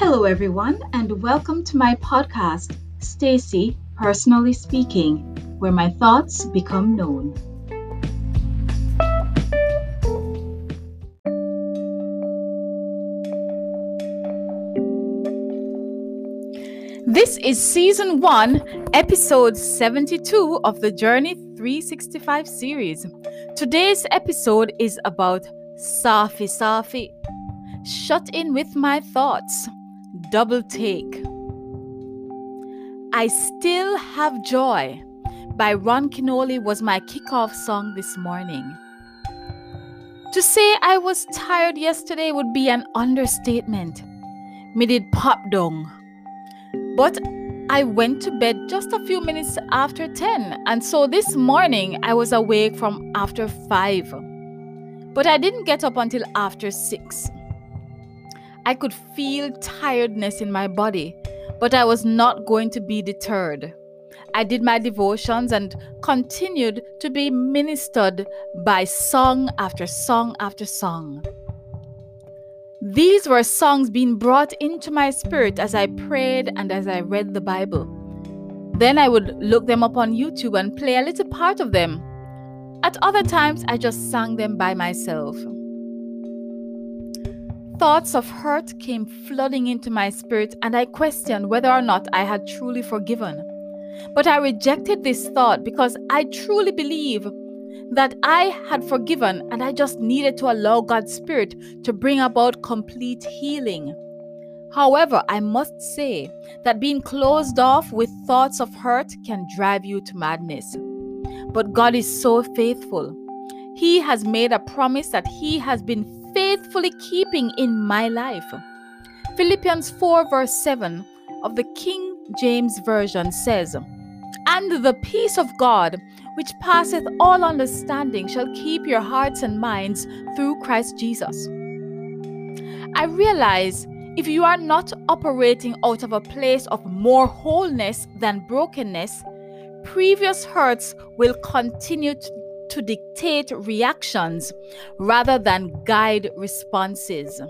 Hello, everyone, and welcome to my podcast, Stacy Personally Speaking, where my thoughts become known. This is season one, episode 72 of the Journey 365 series. Today's episode is about Safi Safi. Shut in with my thoughts. Double take. I Still Have Joy by Ron Kenoly was my kickoff song this morning. To say I was tired yesterday would be an understatement. Me did pop dong. But I went to bed just a few minutes after 10, and so this morning I was awake from after 5. But I didn't get up until after 6. I could feel tiredness in my body, but I was not going to be deterred. I did my devotions and continued to be ministered by song after song after song. These were songs being brought into my spirit as I prayed and as I read the Bible. Then I would look them up on YouTube and play a little part of them. At other times, I just sang them by myself. Thoughts of hurt came flooding into my spirit, and I questioned whether or not I had truly forgiven. But I rejected this thought because I truly believe that I had forgiven and I just needed to allow God's Spirit to bring about complete healing. However, I must say that being closed off with thoughts of hurt can drive you to madness. But God is so faithful. He has made a promise that He has been faithfully keeping in my life. Philippians 4, verse 7 of the King James Version says, And the peace of God, which passeth all understanding, shall keep your hearts and minds through Christ Jesus. I realize if you are not operating out of a place of more wholeness than brokenness, previous hurts will continue to to dictate reactions rather than guide responses.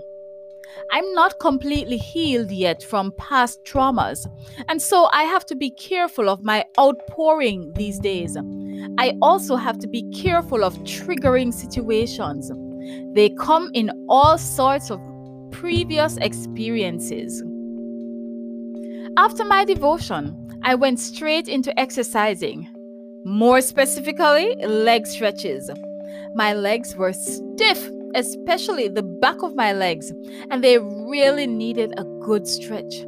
I'm not completely healed yet from past traumas, and so I have to be careful of my outpouring these days. I also have to be careful of triggering situations. They come in all sorts of previous experiences. After my devotion, I went straight into exercising. More specifically, leg stretches. My legs were stiff, especially the back of my legs, and they really needed a good stretch.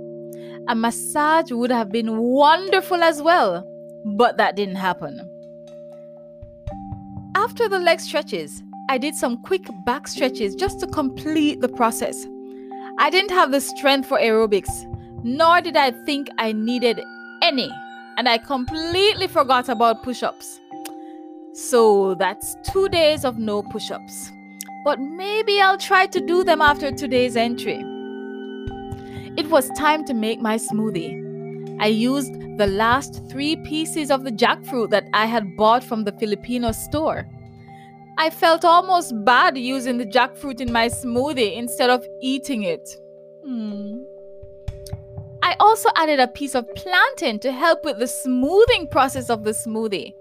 A massage would have been wonderful as well, but that didn't happen. After the leg stretches, I did some quick back stretches just to complete the process. I didn't have the strength for aerobics, nor did I think I needed any and I completely forgot about push ups. So that's two days of no push ups. But maybe I'll try to do them after today's entry. It was time to make my smoothie. I used the last three pieces of the jackfruit that I had bought from the Filipino store. I felt almost bad using the jackfruit in my smoothie instead of eating it. Hmm. I also added a piece of plantain to help with the smoothing process of the smoothie.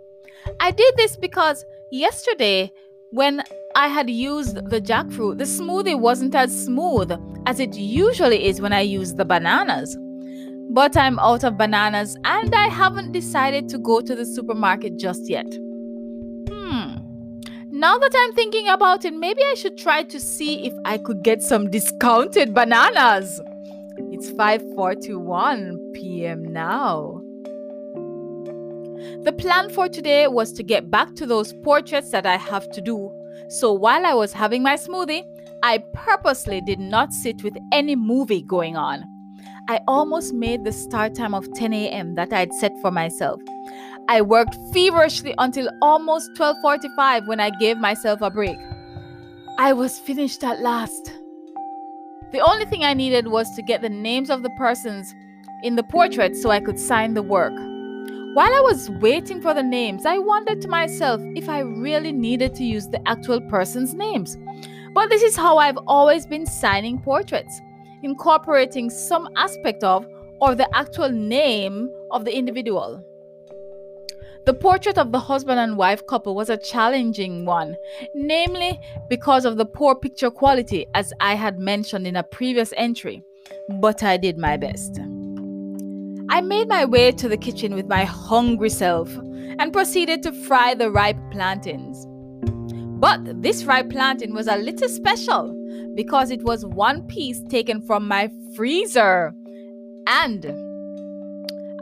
I did this because yesterday, when I had used the jackfruit, the smoothie wasn't as smooth as it usually is when I use the bananas. But I'm out of bananas and I haven't decided to go to the supermarket just yet. Hmm. Now that I'm thinking about it, maybe I should try to see if I could get some discounted bananas. It's 5:41 p.m. now. The plan for today was to get back to those portraits that I have to do. So while I was having my smoothie, I purposely did not sit with any movie going on. I almost made the start time of 10 a.m. that I'd set for myself. I worked feverishly until almost 12:45 when I gave myself a break. I was finished at last. The only thing I needed was to get the names of the persons in the portrait so I could sign the work. While I was waiting for the names, I wondered to myself if I really needed to use the actual person's names. But this is how I've always been signing portraits. incorporating some aspect of or the actual name of the individual. The portrait of the husband and wife couple was a challenging one, namely because of the poor picture quality, as I had mentioned in a previous entry, but I did my best. I made my way to the kitchen with my hungry self and proceeded to fry the ripe plantains. But this ripe plantain was a little special because it was one piece taken from my freezer and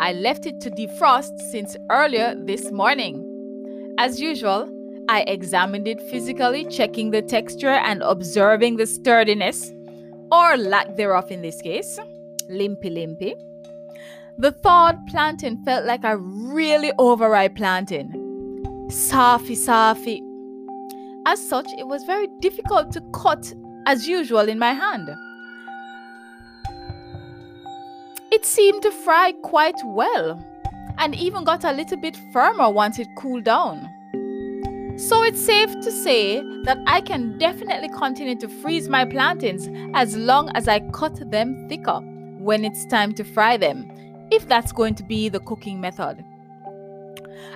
I left it to defrost since earlier this morning. As usual, I examined it physically, checking the texture and observing the sturdiness, or lack thereof in this case. Limpy, limpy. The thawed plantain felt like a really overripe plantain. Safi, safi. As such, it was very difficult to cut as usual in my hand. It seemed to fry quite well and even got a little bit firmer once it cooled down. So it's safe to say that I can definitely continue to freeze my plantains as long as I cut them thicker when it's time to fry them, if that's going to be the cooking method.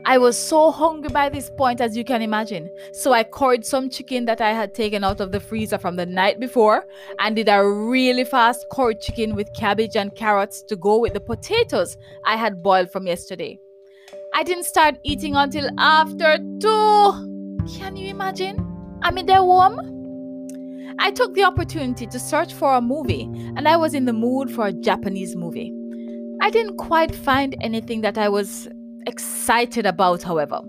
I was so hungry by this point, as you can imagine. So I cored some chicken that I had taken out of the freezer from the night before and did a really fast cored chicken with cabbage and carrots to go with the potatoes I had boiled from yesterday. I didn't start eating until after two. Can you imagine? I'm in there warm. I took the opportunity to search for a movie and I was in the mood for a Japanese movie. I didn't quite find anything that I was excited about, however.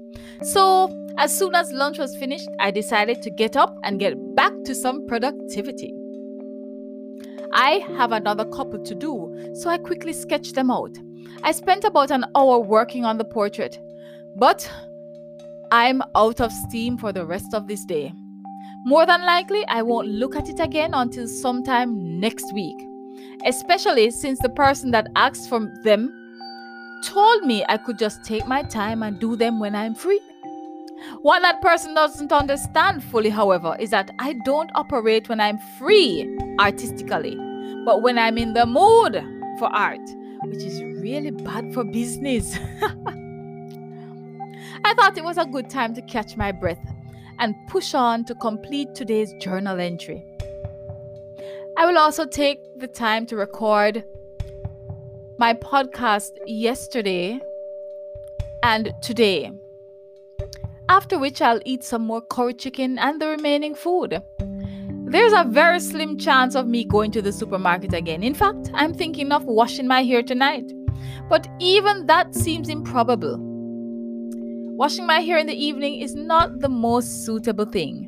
So, as soon as lunch was finished, I decided to get up and get back to some productivity. I have another couple to do, so I quickly sketched them out. I spent about an hour working on the portrait, but I'm out of steam for the rest of this day. More than likely, I won't look at it again until sometime next week, especially since the person that asked for them told me I could just take my time and do them when I'm free. What that person doesn't understand fully, however, is that I don't operate when I'm free artistically, but when I'm in the mood for art, which is really bad for business. I thought it was a good time to catch my breath and push on to complete today's journal entry. I will also take the time to record my podcast yesterday and today. After which, I'll eat some more curry chicken and the remaining food. There's a very slim chance of me going to the supermarket again. In fact, I'm thinking of washing my hair tonight. But even that seems improbable. Washing my hair in the evening is not the most suitable thing.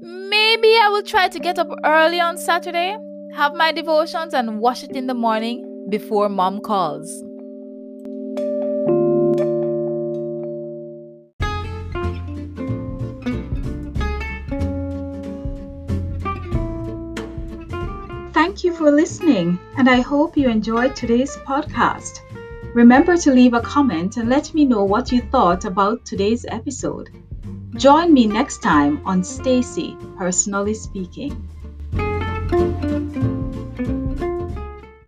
Maybe I will try to get up early on Saturday, have my devotions, and wash it in the morning before mom calls. Thank you for listening, and I hope you enjoyed today's podcast. Remember to leave a comment and let me know what you thought about today's episode. Join me next time on Stacy Personally Speaking.